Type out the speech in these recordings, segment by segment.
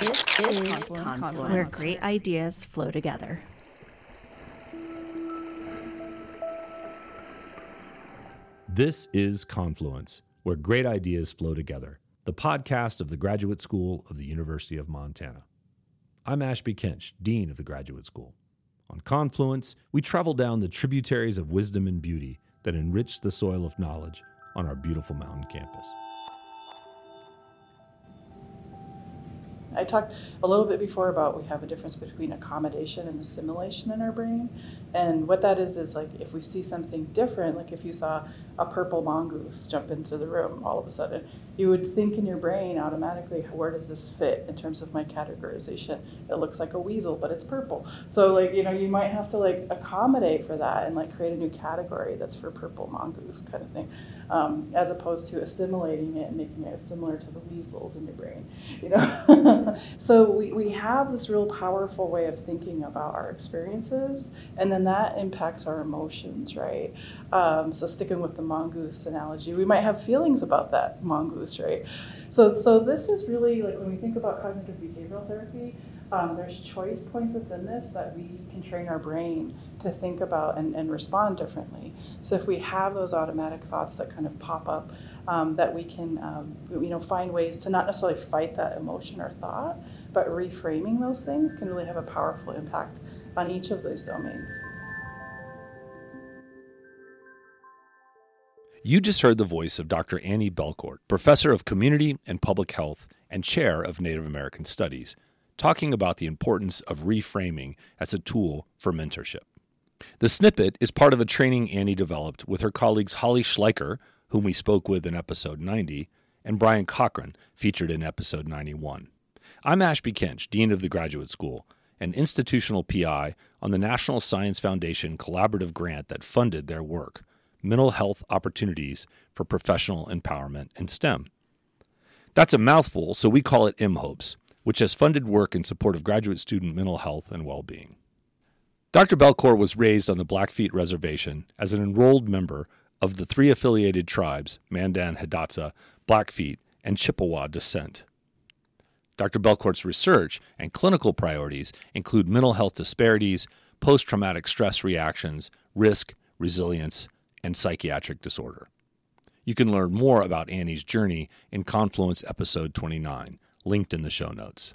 This is Confluence, where great ideas flow together. This is Confluence, where great ideas flow together, the podcast of the Graduate School of the University of Montana. I'm Ashby Kinch, Dean of the Graduate School. On Confluence, we travel down the tributaries of wisdom and beauty that enrich the soil of knowledge on our beautiful mountain campus. I talked a little bit before about we have a difference between accommodation and assimilation in our brain. And what that is is like if we see something different, like if you saw a purple mongoose jump into the room all of a sudden, you would think in your brain automatically, where does this fit in terms of my categorization? It looks like a weasel, but it's purple. So like, you know, you might have to like accommodate for that and like create a new category that's for purple mongoose kind of thing, um, as opposed to assimilating it and making it similar to the weasels in your brain, you know? so we, we have this real powerful way of thinking about our experiences and then that impacts our emotions, right? Um, so sticking with the mongoose analogy, we might have feelings about that mongoose, right? So, so this is really like when we think about cognitive behavioral therapy, um, there's choice points within this that we can train our brain to think about and, and respond differently. So if we have those automatic thoughts that kind of pop up, um, that we can um, you know find ways to not necessarily fight that emotion or thought, but reframing those things can really have a powerful impact on each of those domains. You just heard the voice of Dr. Annie Belcourt, professor of community and public health and chair of Native American Studies, talking about the importance of reframing as a tool for mentorship. The snippet is part of a training Annie developed with her colleagues Holly Schleicher, whom we spoke with in episode 90, and Brian Cochran, featured in episode 91. I'm Ashby Kinch, Dean of the Graduate School, and institutional PI on the National Science Foundation collaborative grant that funded their work mental health opportunities for professional empowerment in STEM. That's a mouthful, so we call it MHOPES, which has funded work in support of graduate student mental health and well being. Dr. Belcourt was raised on the Blackfeet Reservation as an enrolled member of the three affiliated tribes Mandan, Hidatsa, Blackfeet, and Chippewa descent. Dr. Belcourt's research and clinical priorities include mental health disparities, post traumatic stress reactions, risk, resilience, and psychiatric disorder. You can learn more about Annie's journey in Confluence episode 29, linked in the show notes.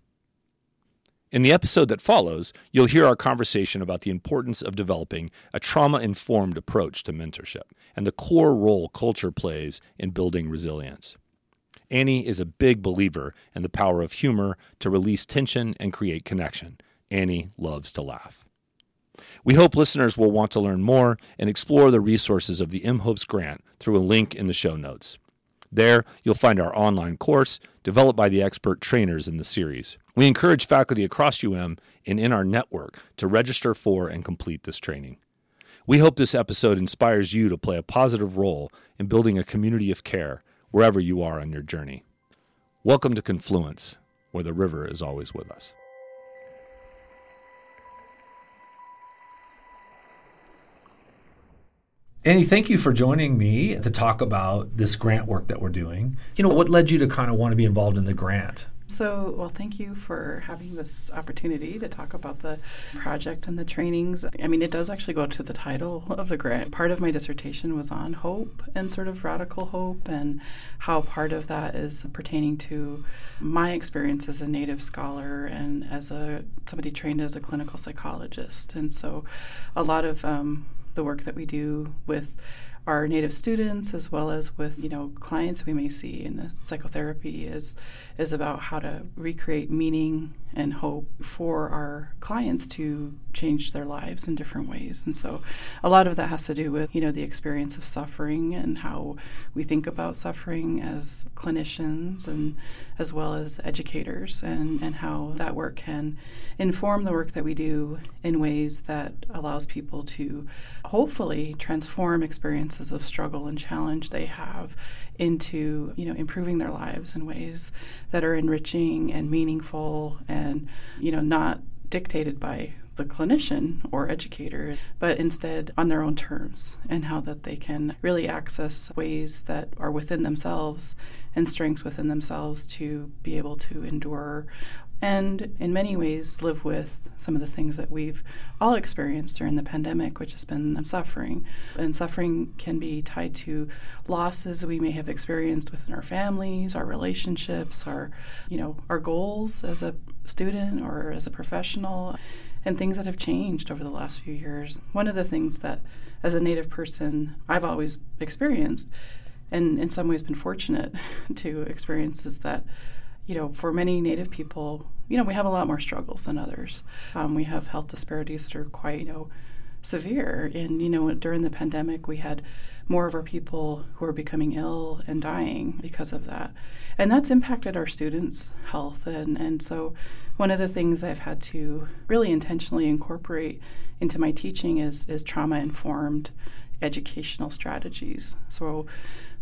In the episode that follows, you'll hear our conversation about the importance of developing a trauma informed approach to mentorship and the core role culture plays in building resilience. Annie is a big believer in the power of humor to release tension and create connection. Annie loves to laugh. We hope listeners will want to learn more and explore the resources of the MHOPES grant through a link in the show notes. There, you'll find our online course developed by the expert trainers in the series. We encourage faculty across UM and in our network to register for and complete this training. We hope this episode inspires you to play a positive role in building a community of care wherever you are on your journey. Welcome to Confluence, where the river is always with us. Annie, thank you for joining me to talk about this grant work that we're doing. You know, what led you to kind of want to be involved in the grant? So, well, thank you for having this opportunity to talk about the project and the trainings. I mean, it does actually go to the title of the grant. Part of my dissertation was on hope and sort of radical hope, and how part of that is pertaining to my experience as a Native scholar and as a somebody trained as a clinical psychologist. And so, a lot of um, the work that we do with our native students as well as with you know clients we may see in psychotherapy is is about how to recreate meaning and hope for our clients to change their lives in different ways. And so a lot of that has to do with, you know, the experience of suffering and how we think about suffering as clinicians and as well as educators and, and how that work can inform the work that we do in ways that allows people to hopefully transform experiences of struggle and challenge they have into you know improving their lives in ways that are enriching and meaningful and you know not dictated by the clinician or educator, but instead on their own terms and how that they can really access ways that are within themselves and strengths within themselves to be able to endure and in many ways live with some of the things that we've all experienced during the pandemic, which has been suffering. And suffering can be tied to losses we may have experienced within our families, our relationships, our, you know, our goals as a student or as a professional, and things that have changed over the last few years. One of the things that as a Native person I've always experienced and in some ways been fortunate to experience is that you know, for many Native people, you know, we have a lot more struggles than others. Um, we have health disparities that are quite, you know, severe. And, you know, during the pandemic, we had more of our people who are becoming ill and dying because of that. And that's impacted our students' health. And, and so, one of the things I've had to really intentionally incorporate into my teaching is, is trauma informed educational strategies. So,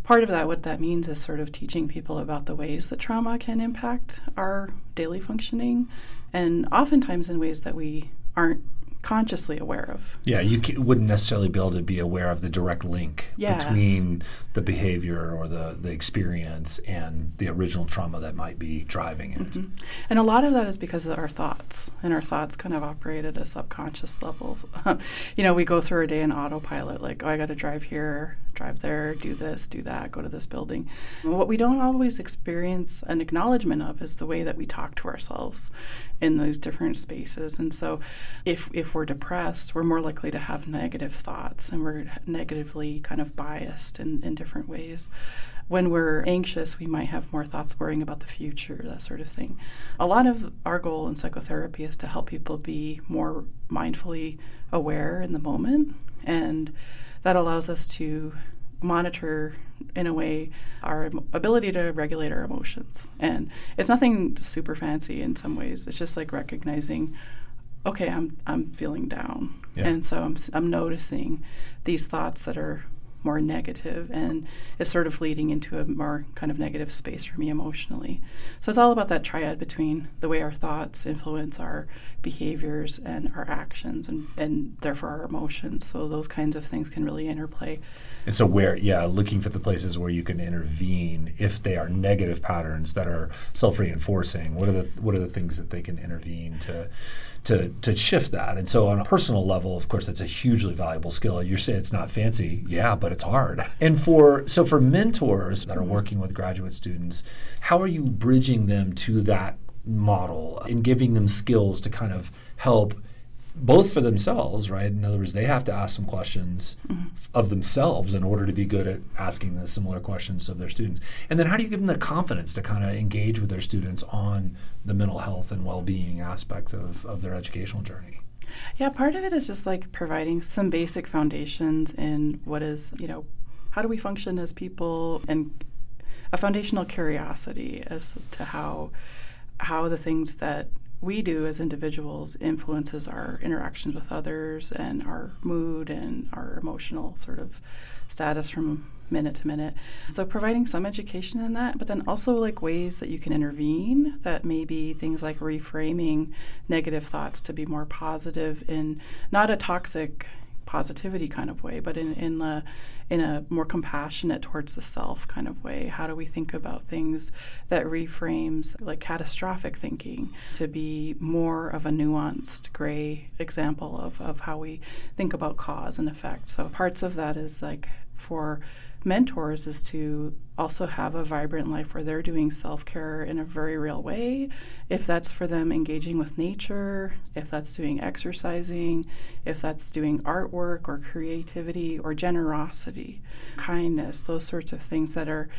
part of that, what that means is sort of teaching people about the ways that trauma can impact our daily functioning, and oftentimes in ways that we aren't consciously aware of. Yeah, you c- wouldn't necessarily be able to be aware of the direct link yes. between the behavior or the, the experience and the original trauma that might be driving it. Mm-hmm. And a lot of that is because of our thoughts, and our thoughts kind of operate at a subconscious level. you know, we go through our day in autopilot, like, oh, I got to drive here, drive there, do this, do that, go to this building. And what we don't always experience an acknowledgement of is the way that we talk to ourselves in those different spaces. And so if if we're depressed, we're more likely to have negative thoughts and we're negatively kind of biased in, in different ways. When we're anxious, we might have more thoughts worrying about the future, that sort of thing. A lot of our goal in psychotherapy is to help people be more mindfully aware in the moment and that allows us to monitor in a way our ability to regulate our emotions. And it's nothing super fancy in some ways. It's just like recognizing okay i'm i'm feeling down. Yeah. and so I'm, I'm noticing these thoughts that are more negative and is sort of leading into a more kind of negative space for me emotionally. So it's all about that triad between the way our thoughts influence our behaviors and our actions and, and therefore our emotions. So those kinds of things can really interplay. And so where yeah, looking for the places where you can intervene if they are negative patterns that are self-reinforcing. What are the what are the things that they can intervene to to to shift that. And so on a personal level, of course, that's a hugely valuable skill. You're saying it's not fancy, yeah, but it's hard. And for so for mentors that are mm-hmm. working with graduate students, how are you bridging them to that model and giving them skills to kind of help both for themselves, right? In other words, they have to ask some questions mm-hmm. of themselves in order to be good at asking the similar questions of their students. And then how do you give them the confidence to kind of engage with their students on the mental health and well being aspect of, of their educational journey? Yeah, part of it is just like providing some basic foundations in what is, you know, how do we function as people and a foundational curiosity as to how how the things that we do as individuals influences our interactions with others and our mood and our emotional sort of status from minute to minute. So providing some education in that, but then also like ways that you can intervene that may be things like reframing negative thoughts to be more positive in not a toxic positivity kind of way, but in, in the in a more compassionate towards the self kind of way? How do we think about things that reframes like catastrophic thinking to be more of a nuanced gray example of, of how we think about cause and effect? So parts of that is like for mentors is to also have a vibrant life where they're doing self care in a very real way. If that's for them engaging with nature, if that's doing exercising, if that's doing artwork or creativity or generosity, kindness, those sorts of things that are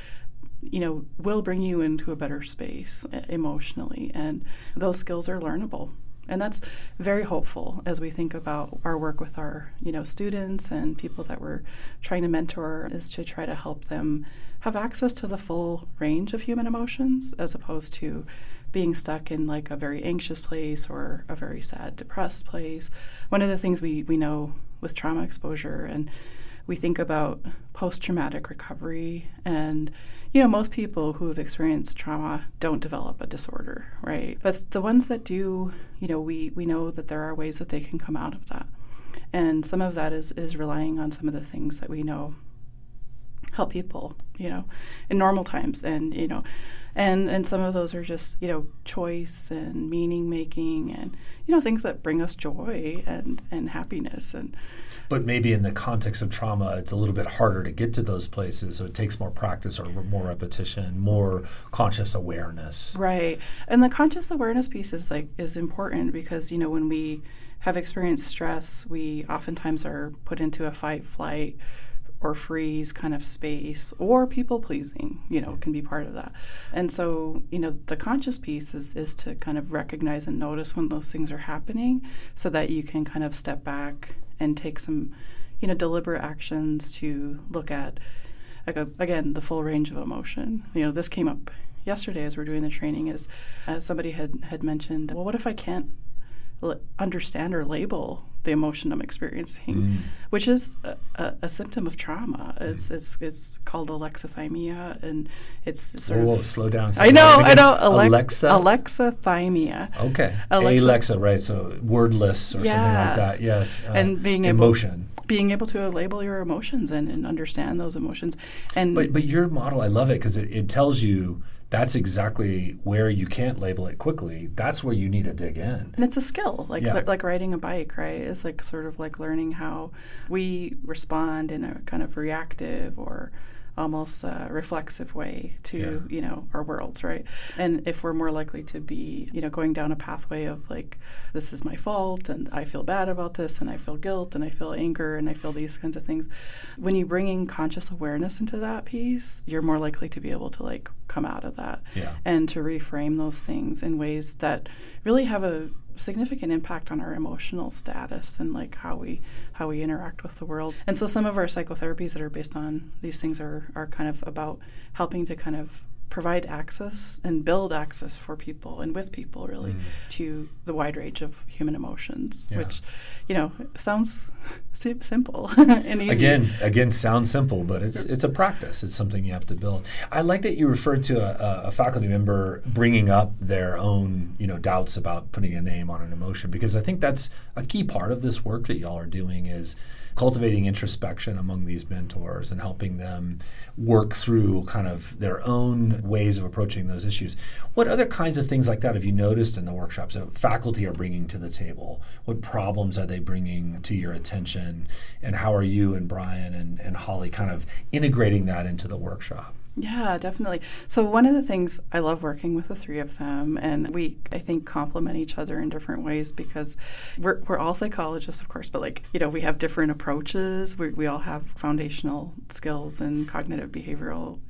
you know will bring you into a better space emotionally and those skills are learnable and that's very hopeful as we think about our work with our you know students and people that we're trying to mentor is to try to help them have access to the full range of human emotions as opposed to being stuck in like a very anxious place or a very sad depressed place. One of the things we, we know with trauma exposure and we think about post-traumatic recovery and you know, most people who have experienced trauma don't develop a disorder, right? But the ones that do, you know, we, we know that there are ways that they can come out of that. And some of that is, is relying on some of the things that we know help people, you know, in normal times. And, you know, and and some of those are just you know choice and meaning making and you know things that bring us joy and and happiness and but maybe in the context of trauma it's a little bit harder to get to those places so it takes more practice or more repetition more conscious awareness. Right. And the conscious awareness piece is like is important because you know when we have experienced stress we oftentimes are put into a fight flight or freeze kind of space or people pleasing you know can be part of that. And so you know the conscious piece is is to kind of recognize and notice when those things are happening so that you can kind of step back and take some you know deliberate actions to look at like a, again the full range of emotion. You know this came up yesterday as we're doing the training is somebody had had mentioned well what if i can't l- understand or label the emotion I'm experiencing, mm. which is a, a, a, symptom of trauma. It's it's it's called alexithymia, and it's sort whoa, of. Slow down. I know, I know. Alexa. Alexithymia. Okay. Alexa. Alexa, right? So wordless or yes. something like that. Yes. Uh, and being emotion. able being able to label your emotions and, and understand those emotions, and but but your model, I love it because it, it tells you that's exactly where you can't label it quickly. That's where you need to dig in. And it's a skill, like yeah. like riding a bike, right? It's like sort of like learning how we respond in a kind of reactive or almost a reflexive way to yeah. you know our worlds right and if we're more likely to be you know going down a pathway of like this is my fault and i feel bad about this and i feel guilt and i feel anger and i feel these kinds of things when you bring in conscious awareness into that piece you're more likely to be able to like come out of that yeah. and to reframe those things in ways that really have a significant impact on our emotional status and like how we how we interact with the world. And so some of our psychotherapies that are based on these things are are kind of about helping to kind of provide access and build access for people and with people really mm. to the wide range of human emotions yeah. which you know sounds simple and easy again again sounds simple but it's it's a practice it's something you have to build i like that you referred to a, a faculty member bringing up their own you know doubts about putting a name on an emotion because i think that's a key part of this work that y'all are doing is cultivating introspection among these mentors and helping them work through kind of their own ways of approaching those issues. What other kinds of things like that have you noticed in the workshops that faculty are bringing to the table? What problems are they bringing to your attention? And how are you and Brian and, and Holly kind of integrating that into the workshop? Yeah, definitely. So one of the things I love working with the three of them, and we I think complement each other in different ways because we're we're all psychologists, of course, but like you know we have different approaches. We we all have foundational skills and cognitive behavioral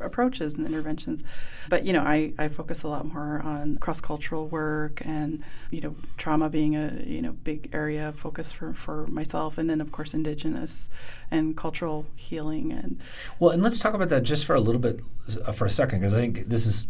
approaches and interventions, but you know I I focus a lot more on cross cultural work and you know trauma being a you know big area of focus for for myself, and then of course indigenous and cultural healing and well, and let's talk about that just for a little bit uh, for a second because I think this is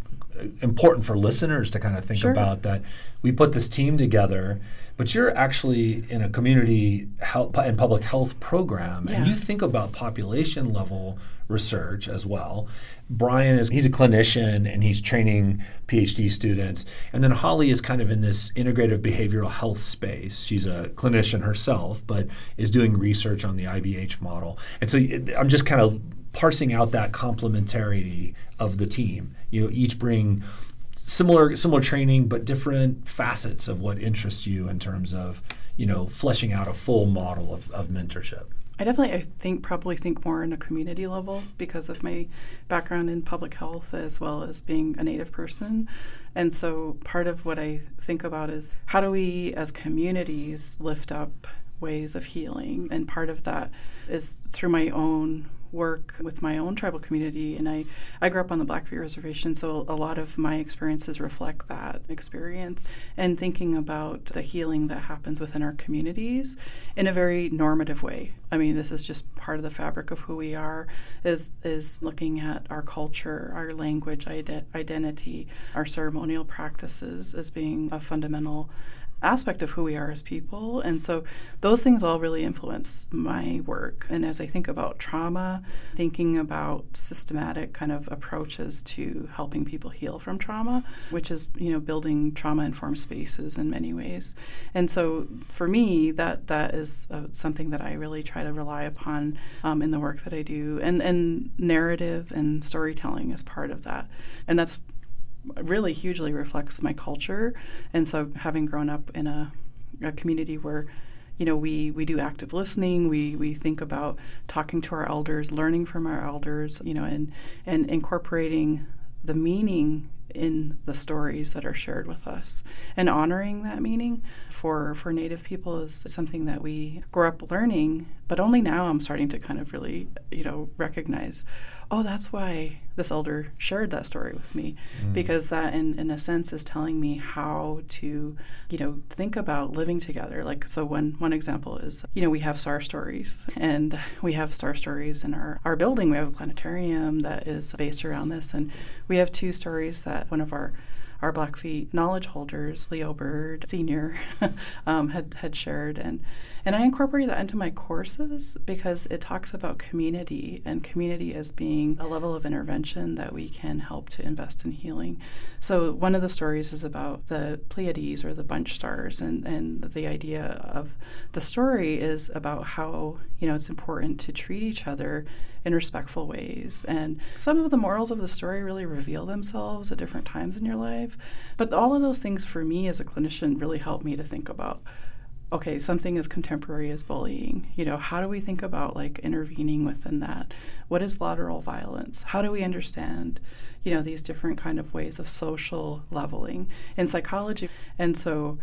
important for listeners to kind of think sure. about that we put this team together but you're actually in a community health and public health program yeah. and you think about population level research as well brian is he's a clinician and he's training phd students and then holly is kind of in this integrative behavioral health space she's a clinician herself but is doing research on the ibh model and so i'm just kind of parsing out that complementarity of the team. You know, each bring similar similar training, but different facets of what interests you in terms of you know fleshing out a full model of, of mentorship. I definitely, I think, probably think more in a community level because of my background in public health as well as being a Native person. And so part of what I think about is how do we as communities lift up ways of healing? And part of that is through my own work with my own tribal community and I, I grew up on the Blackfeet Reservation so a lot of my experiences reflect that experience and thinking about the healing that happens within our communities in a very normative way. I mean this is just part of the fabric of who we are is is looking at our culture, our language, ident- identity, our ceremonial practices as being a fundamental aspect of who we are as people. And so those things all really influence my work. And as I think about trauma, thinking about systematic kind of approaches to helping people heal from trauma, which is, you know, building trauma informed spaces in many ways. And so for me, that that is uh, something that I really try to rely upon um, in the work that I do. And, and narrative and storytelling is part of that. And that's really hugely reflects my culture. And so, having grown up in a, a community where you know we we do active listening we we think about talking to our elders learning from our elders you know and and incorporating the meaning in the stories that are shared with us and honoring that meaning for for native people is something that we grew up learning but only now I'm starting to kind of really you know recognize oh, that's why this elder shared that story with me, mm. because that, in, in a sense, is telling me how to, you know, think about living together. Like, so one, one example is, you know, we have star stories, and we have star stories in our, our building. We have a planetarium that is based around this, and we have two stories that one of our our Blackfeet knowledge holders, Leo Bird Senior, um, had had shared, and and I incorporate that into my courses because it talks about community and community as being a level of intervention that we can help to invest in healing. So one of the stories is about the Pleiades or the bunch stars, and and the idea of the story is about how you know it's important to treat each other in respectful ways. And some of the morals of the story really reveal themselves at different times in your life. But all of those things for me as a clinician really help me to think about okay, something as contemporary as bullying. You know, how do we think about like intervening within that? What is lateral violence? How do we understand, you know, these different kind of ways of social leveling in psychology? And so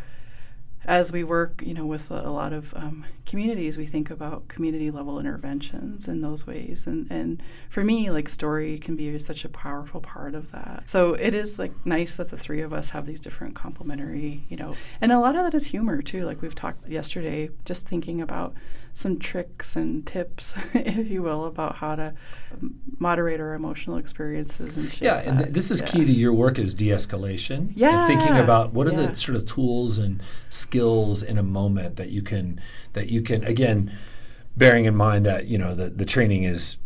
as we work, you know, with a, lot of um, communities, we think about community level interventions in those ways. And and for me, like story can be such a powerful part of that. So it is like nice that the three of us have these different complementary, you know, and a lot of that is humor too. Like we've talked yesterday, just thinking about some tricks and tips, if you will, about how to moderate our emotional experiences and shit. Yeah, and th- this is yeah. key to your work is de-escalation. Yeah, and thinking about what are yeah. the sort of tools and skills in a moment that you can that you can again, bearing in mind that you know the the training is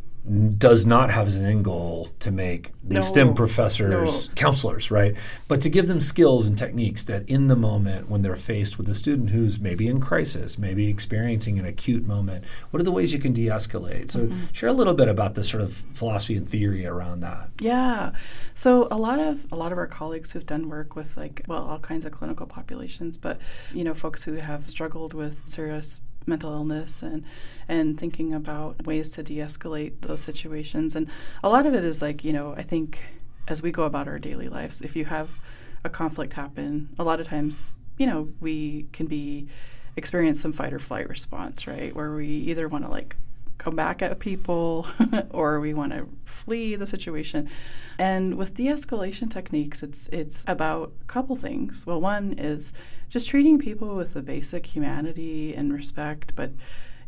does not have as an end goal to make the No. STEM professors No. counselors, right? But to give them skills and techniques that in the moment when they're faced with a student who's maybe in crisis, maybe experiencing an acute moment, what are the ways you can de-escalate? So Mm-hmm. share a little bit about the sort of philosophy and theory around that. Yeah. So a lot of a lot of our colleagues who've done work with like well all kinds of clinical populations, but you know folks who have struggled with serious mental illness and and thinking about ways to de-escalate those situations. And a lot of it is like you know I think as we go about our daily lives if you have a conflict happen a lot of times you know we can be experience some fight or flight response right? Where we either want to like come back at people or we want to flee the situation. And with de-escalation techniques, it's it's about a couple things. Well, one is just treating people with the basic humanity and respect, but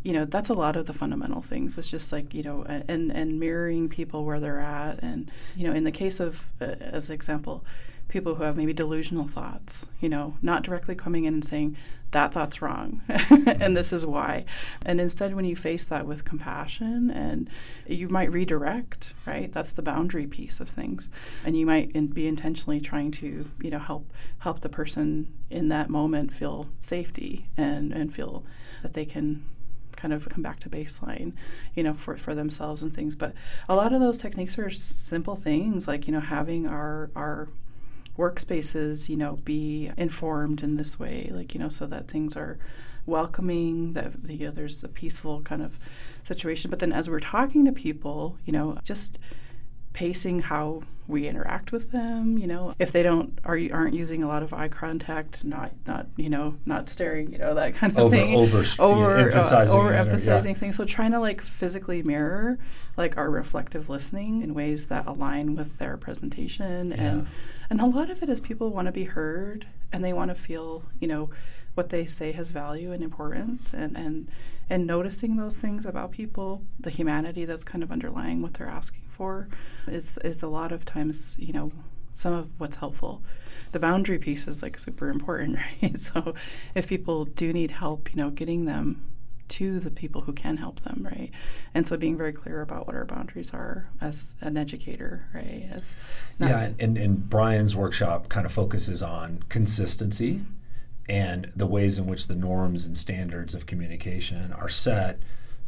you know that's a lot of the fundamental things it's just like you know and and mirroring people where they're at and you know in the case of uh, as an example people who have maybe delusional thoughts you know not directly coming in and saying that thought's wrong and this is why and instead when you face that with compassion and you might redirect right that's the boundary piece of things and you might in, be intentionally trying to you know help help the person in that moment feel safety and and feel that they can kind of come back to baseline, you know, for, for themselves and things. But a lot of those techniques are simple things like, you know, having our our workspaces, you know, be informed in this way, like, you know, so that things are welcoming, that you know, there's a peaceful kind of situation. But then as we're talking to people, you know, just pacing how we interact with them you know? If they don't are aren't using a lot of eye contact not not you know not staring you know that kind of Over- thing. over- over yeah, emphasizing uh, over emphasizing yeah. things. So trying to like physically mirror like our reflective listening in ways that align with their presentation. And and a lot of it is people want to be heard and they want to feel you know what they say has value and importance. And and and noticing those things about people the humanity that's kind of underlying what they're asking for is is a lot of times you know some of what's helpful. The boundary piece is like super important, right? So if people do need help, you know, getting them to the people who can help them, right? And so being very clear about what our boundaries are as an educator, right? As yeah, and, and Brian's workshop kind of focuses on consistency mm-hmm. And the ways in which the norms and standards of communication are set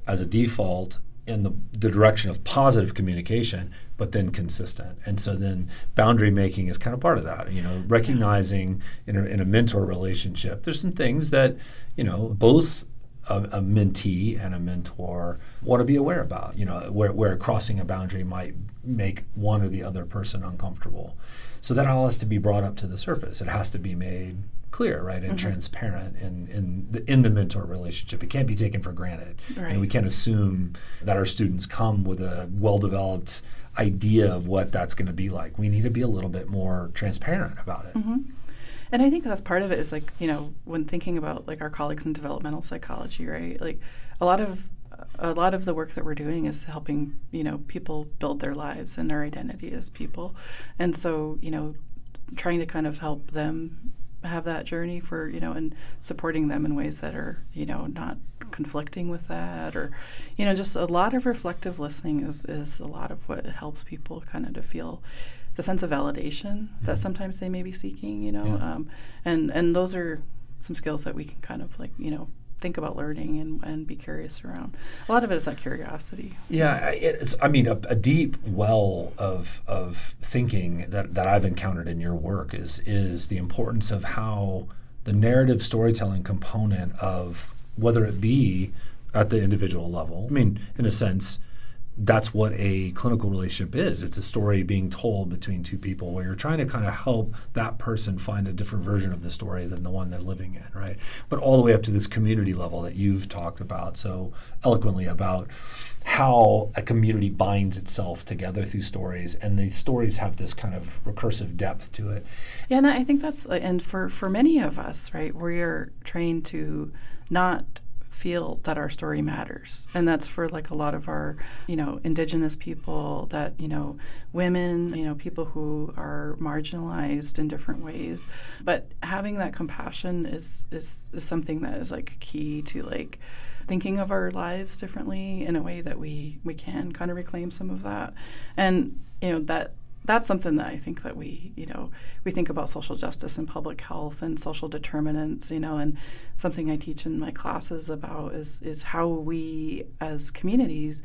as a default in the, the direction of positive communication, but then consistent. And so then boundary making is kind of part of that. You know, recognizing in a, in a mentor relationship, there's some things that, you know, both a, a, mentee and a mentor want to be aware about. You know, where, where crossing a boundary might make one or the other person uncomfortable. So that all has to be brought up to the surface. It has to be made clear, right, and mm-hmm. transparent in in the, in the mentor relationship. It can't be taken for granted, right. and we can't assume that our students come with a well developed idea of what that's going to be like. We need to be a little bit more transparent about it. Mm-hmm. And I think that's part of it is like, you know, when thinking about like our colleagues in developmental psychology, right? Like a lot of a lot of the work that we're doing is helping, you know, people build their lives and their identity as people. And so, you know, trying to kind of help them have that journey for, you know, and supporting them in ways that are, you know, not conflicting with that or you know, just a lot of reflective listening is is a lot of what helps people kind of to feel the sense of validation that mm-hmm. sometimes they may be seeking, you know, yeah. um, and and those are some skills that we can kind of like you know think about learning and, and be curious around. A lot of it is that curiosity. Yeah, it's. I mean, a, a, deep well of of thinking that, that I've encountered in your work is is the importance of how the narrative storytelling component of whether it be at the individual level. I mean, in a sense, that's what a clinical relationship is. It's a story being told between two people where you're trying to kind of help that person find a different version of the story than the one they're living in, right? But all the way up to this community level that you've talked about so eloquently about how a community binds itself together through stories and these stories have this kind of recursive depth to it. Yeah, and I think that's and for for many of us, right, we're trained to not feel that our story matters. And that's for like a lot of our you know indigenous people that you know women you know people who are marginalized in different ways. But having that compassion is is, is something that is like key to like thinking of our lives differently in a way that we we can kind of reclaim some of that. And you know that that's something that I think that we, you know, we think about social justice and public health and social determinants, you know, and something I teach in my classes about is is how we as communities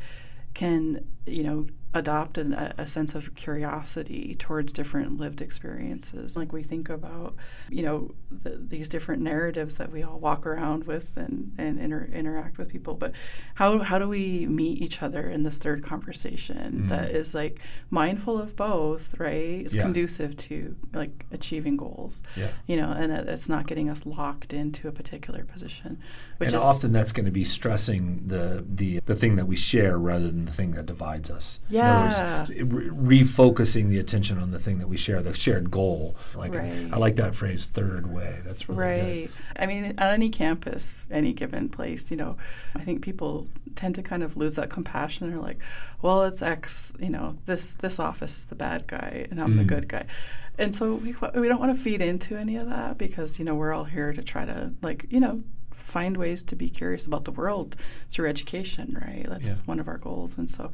can, you know, adopt an, a sense of curiosity towards different lived experiences. Like we think about, you know, the, these different narratives that we all walk around with and, and inter- interact with people. But how, how do we meet each other in this third conversation mm. that is like mindful of both, right? It's yeah. conducive to like achieving goals, yeah. you know, and it's not getting us locked into a particular position. and is, often that's going to be stressing the, the, the thing that we share rather than the thing that divides us. Yeah yeah. re- refocusing the attention on the thing that we share, the shared goal. Like right. I like that phrase, third way. That's really right. Good. I mean, on any campus, any given place, you know, I think people tend to kind of lose that compassion. They're like, well, it's X. You know, this this office is the bad guy, and I'm mm. the good guy. And so we we don't want to feed into any of that because you know we're all here to try to like you know find ways to be curious about the world through education, right? That's yeah. one of our goals. And so,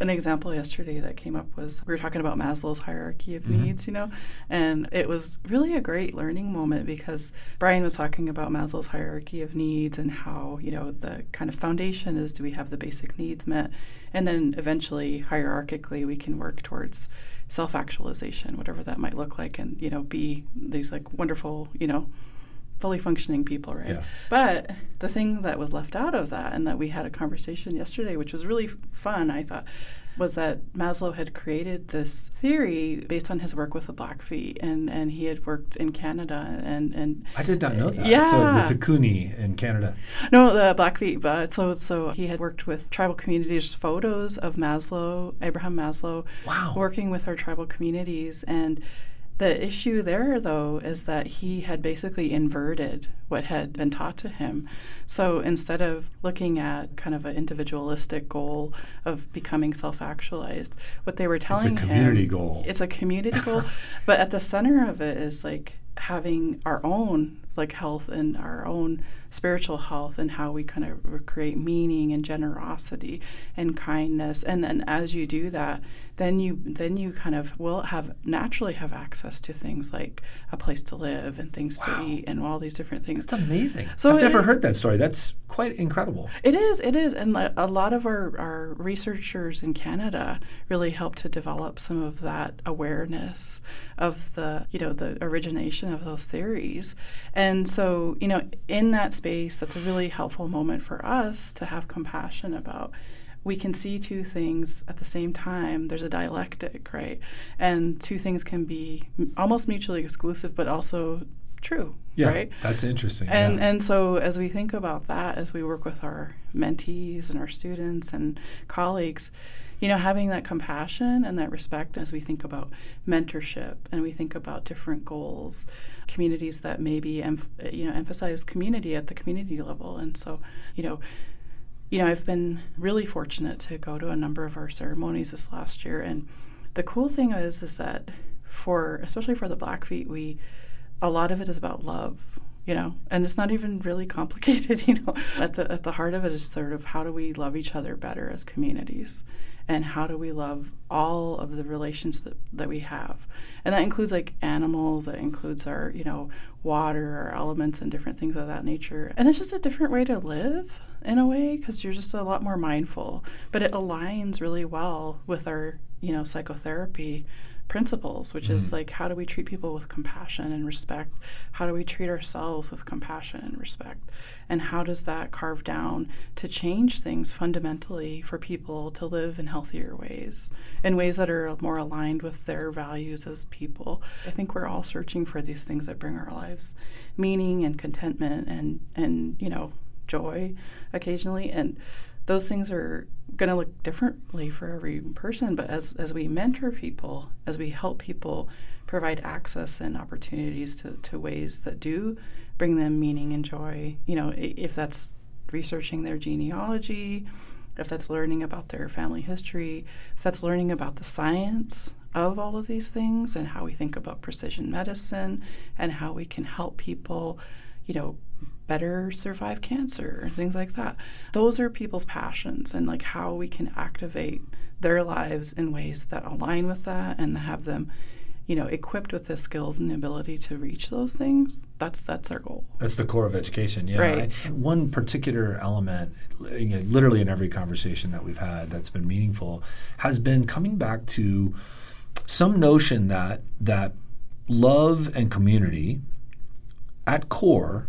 an example yesterday that came up was we were talking about Maslow's hierarchy of mm-hmm. needs, you know, and it was really a great learning moment because Brian was talking about Maslow's hierarchy of needs and how, you know, the kind of foundation is do we have the basic needs met? And then eventually, hierarchically, we can work towards self actualization, whatever that might look like, and, you know, be these like wonderful, you know, fully functioning people, right? Yeah. But the thing that was left out of that, and that we had a conversation yesterday, which was really fun, I thought, was that Maslow had created this theory based on his work with the Blackfeet, and, and he had worked in Canada, and, and I did not know that. Yeah, so the Pikuni in Canada. No, the Blackfeet. But so so he had worked with tribal communities. Photos of Maslow, Abraham Maslow, wow, working with our tribal communities, and The issue there, though, is that he had basically inverted what had been taught to him. So instead of looking at kind of an individualistic goal of becoming self actualized, what they were telling him. it's a community him, goal. It's a community goal. But at the center of it is like having our own like health and our own spiritual health and how we kind of create meaning and generosity and kindness and then as you do that then you then you kind of will have naturally have access to things like a place to live and things wow. to eat and all these different things. That's amazing. So I've never heard that story. That's quite incredible. It is. It is, and a lot of our, our researchers in Canada really helped to develop some of that awareness of the you know the origination of those theories, and so you know in that space, that's a really helpful moment for us to have compassion about we can see two things at the same time. There's a dialectic, right? And two things can be almost mutually exclusive, but also true. Yeah, right? that's interesting. And yeah. and so as we think about that, as we work with our mentees and our students and colleagues, you know, having that compassion and that respect as we think about mentorship and we think about different goals, communities that maybe you know emphasize community at the community level, and so you know you know, I've been really fortunate to go to a number of our ceremonies this last year, and the cool thing is, is that for especially for the Blackfeet, we a lot of it is about love, you know, and it's not even really complicated, you know. At the at the heart of it is sort of how do we love each other better as communities, and how do we love all of the relations that, that we have. And that includes like animals that includes our you know water our elements and different things of that nature. And it's just a different way to live in a way because you're just a lot more mindful. But it aligns really well with our you know psychotherapy principles, which mm. is like how do we treat people with compassion and respect? How do we treat ourselves with compassion and respect? And how does that carve down to change things fundamentally for people to live in healthier ways, in ways that are more aligned with their values as people? I think we're all searching for these things that bring our lives meaning and contentment and and you know joy occasionally and those things are going to look differently for every person. But as, as we mentor people, as we help people provide access and opportunities to, to ways that do bring them meaning and joy, you know, if that's researching their genealogy, if that's learning about their family history, if that's learning about the science of all of these things and how we think about precision medicine and how we can help people, you know, better survive cancer and things like that. Those are people's passions and like how we can activate their lives in ways that align with that and have them you know equipped with the skills and the ability to reach those things that's that's our goal that's the core of education yeah right. I, one particular element you know, literally in every conversation that we've had that's been meaningful has been coming back to some notion that that love and community at core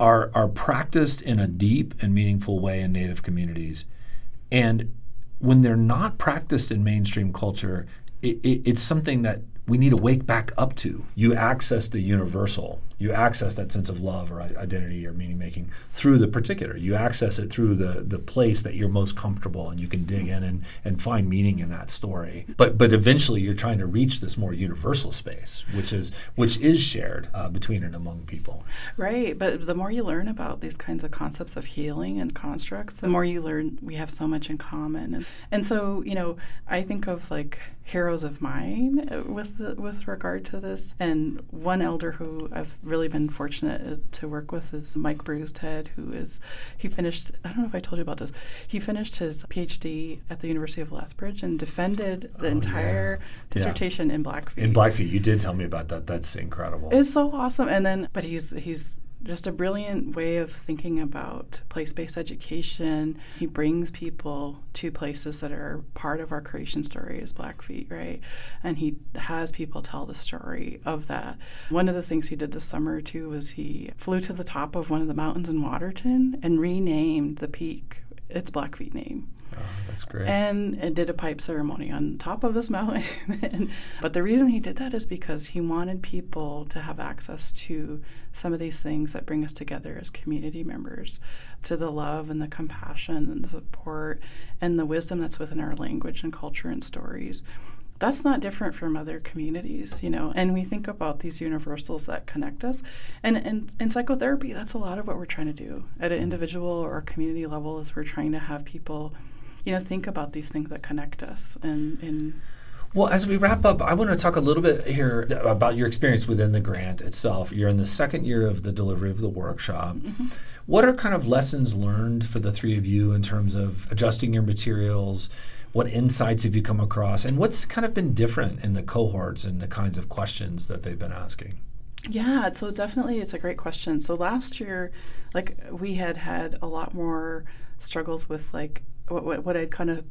are are practiced in a deep and meaningful way in Native communities, and when they're not practiced in mainstream culture, it, it, it's something that we need to wake back up to. You access the universal you access that sense of love or identity or meaning making through the particular. You access it through the the place that you're most comfortable and you can dig in and, and find meaning in that story. But but eventually you're trying to reach this more universal space, which is which is shared uh, between and among people. Right. But the more you learn about these kinds of concepts of healing and constructs, the more you learn we have so much in common. And, and so, you know, I think of like heroes of mine uh, with the, with regard to this. And one elder who I've really been fortunate uh, to work with is Mike Bruised who is he finished. I don't know if I told you about this. He finished his PhD at the University of Lethbridge and defended the oh, entire yeah. dissertation yeah. in Blackfeet. In Blackfeet, you did tell me about that. That's incredible. It's so awesome. And then, but he's he's just a brilliant way of thinking about place based education. He brings people to places that are part of our creation story as Blackfeet, right? And he has people tell the story of that. One of the things he did this summer, too, was he flew to the top of one of the mountains in Waterton and renamed the peak its Blackfeet name. Oh, that's great. And, and did a pipe ceremony on top of this mountain. and, but the reason he did that is because he wanted people to have access to some of these things that bring us together as community members, to the love and the compassion and the support and the wisdom that's within our language and culture and stories that's not different from other communities, you know. And we think about these universals that connect us. And in, in psychotherapy, that's a lot of what we're trying to do at an mm-hmm. individual or community level is we're trying to have people, you know, think about these things that connect us and, and well, as we wrap up, I want to talk a little bit here about your experience within the grant itself. You're in the second year of the delivery of the workshop. Mm-hmm. What are kind of lessons learned for the three of you in terms of adjusting your materials? What insights have you come across? And what's kind of been different in the cohorts and the kinds of questions that they've been asking? Yeah, so definitely it's a great question. So last year, like we had had a lot more struggles with like what, what, what I'd kind of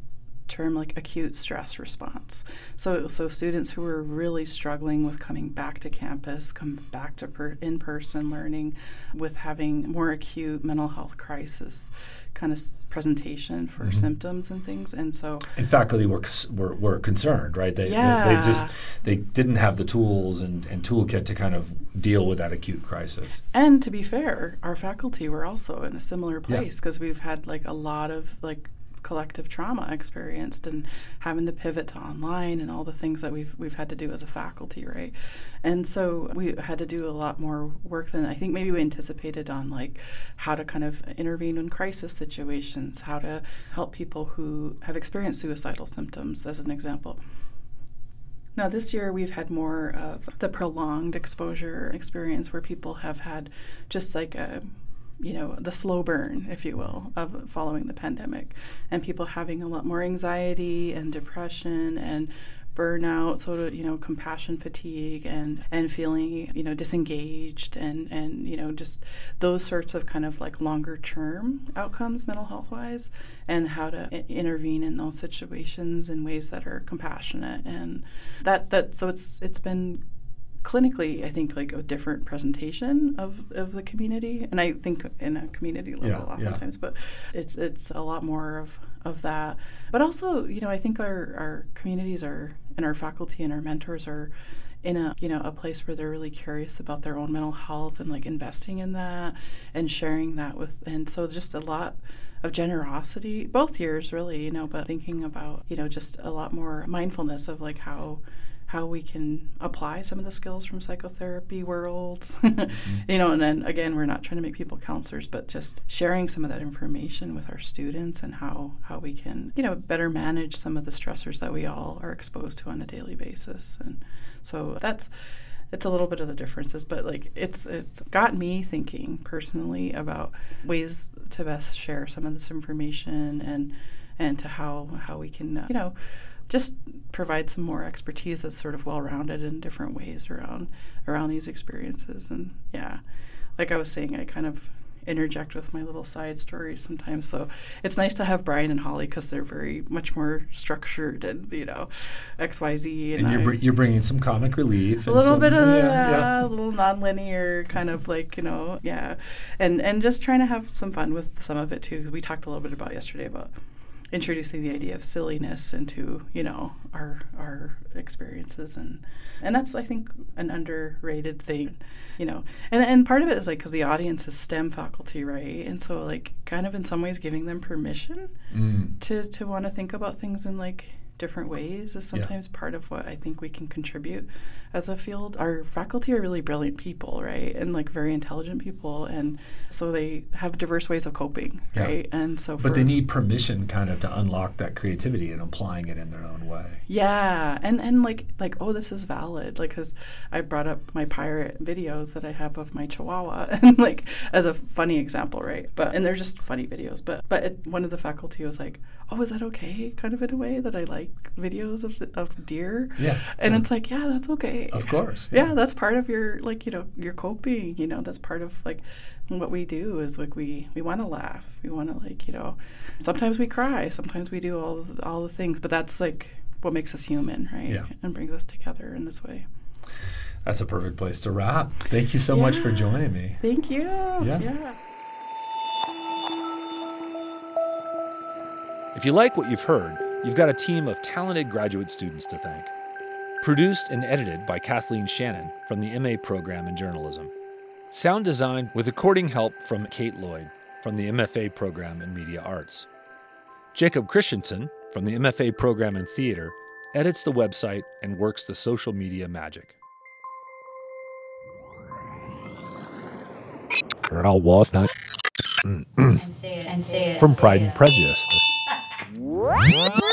term like acute stress response. So, so students who were really struggling with coming back to campus, come back to per- in-person learning, with having more acute mental health crisis kind of presentation for mm-hmm. symptoms and things, and so and faculty were, were, were concerned, right? They, yeah. they, they just they didn't have the tools and, and toolkit to kind of deal with that acute crisis. And to be fair, our faculty were also in a similar place because yeah. we've had like a lot of like collective trauma experienced and having to pivot to online and all the things that we've we've had to do as a faculty, right? And so we had to do a lot more work than I think maybe we anticipated on like how to kind of intervene in crisis situations, how to help people who have experienced suicidal symptoms as an example. Now, this year we've had more of the prolonged exposure experience where people have had just like a you know, the slow burn, if you will, of following the pandemic, and people having a lot more anxiety and depression and burnout, sort of, you know, compassion fatigue and and feeling, you know, disengaged and and you know, just those sorts of kind of like longer term outcomes mental health wise and how to I- intervene in those situations in ways that are compassionate and that that so it's it's been clinically, I think like a different presentation of, of the community, and I think in a community level yeah, oftentimes, yeah. but it's it's a lot more of of that. But also, you know, I think our our communities are and our faculty and our mentors are in a you know a place where they're really curious about their own mental health and like investing in that and sharing that with and so just a lot of generosity both years really you know but thinking about you know just a lot more mindfulness of like how how we can apply some of the skills from psychotherapy world mm-hmm. you know and then again we're not trying to make people counselors but just sharing some of that information with our students and how how we can you know better manage some of the stressors that we all are exposed to on a daily basis and so that's it's a little bit of the differences, but like it's it's got me thinking personally about ways to best share some of this information and and to how how we can uh, you know just provide some more expertise that's sort of well rounded in different ways around around these experiences. And yeah, like I was saying, I kind of interject with my little side stories sometimes. So it's nice to have Brian and Holly because they're very much more structured and you know X Y Z. And, and you're, br- you're bringing some comic relief. A little some, bit of yeah, yeah. a little nonlinear kind of like you know yeah, and and just trying to have some fun with some of it too. We talked a little bit about yesterday about introducing the idea of silliness into you know our our experiences. And and that's I think an underrated thing you know. And and part of it is like because the audience is STEM faculty right? And so like kind of in some ways giving them permission mm. to to want to think about things in like different ways is sometimes yeah. part of what I think we can contribute as a field. Our faculty are really brilliant people, right? And like very intelligent people. And so they have diverse ways of coping, yeah. right? And so, but they need permission kind of to unlock that creativity and applying it in their own way. Yeah. And, and like, like, oh, this is valid. Like, cause I brought up my pirate videos that I have of my Chihuahua and like as a funny example, right? But, and they're just funny videos. But, but it, one of the faculty was like, oh, is that okay? Kind of in a way that I like videos of of deer. Yeah. And yeah. it's like, yeah, that's okay. Of course. Yeah. yeah. that's part of your like you know your coping. You know, that's part of like what we do is like we we want to laugh. We want to like you know, sometimes we cry. Sometimes we do all all the things. But that's like what makes us human, right? Yeah. And brings us together in this way. That's a perfect place to wrap. Thank you so yeah. much for joining me. Thank you. Yeah. yeah. If you like what you've heard, you've got a team of talented graduate students to thank. Produced and edited by Kathleen Shannon from the MA program in journalism. Sound design with recording help from Kate Lloyd from the MFA program in media arts. Jacob Christensen from the MFA program in theater edits the website, and works the social media magic. Earl Wasn't and say it and say it from Pride and Prejudice.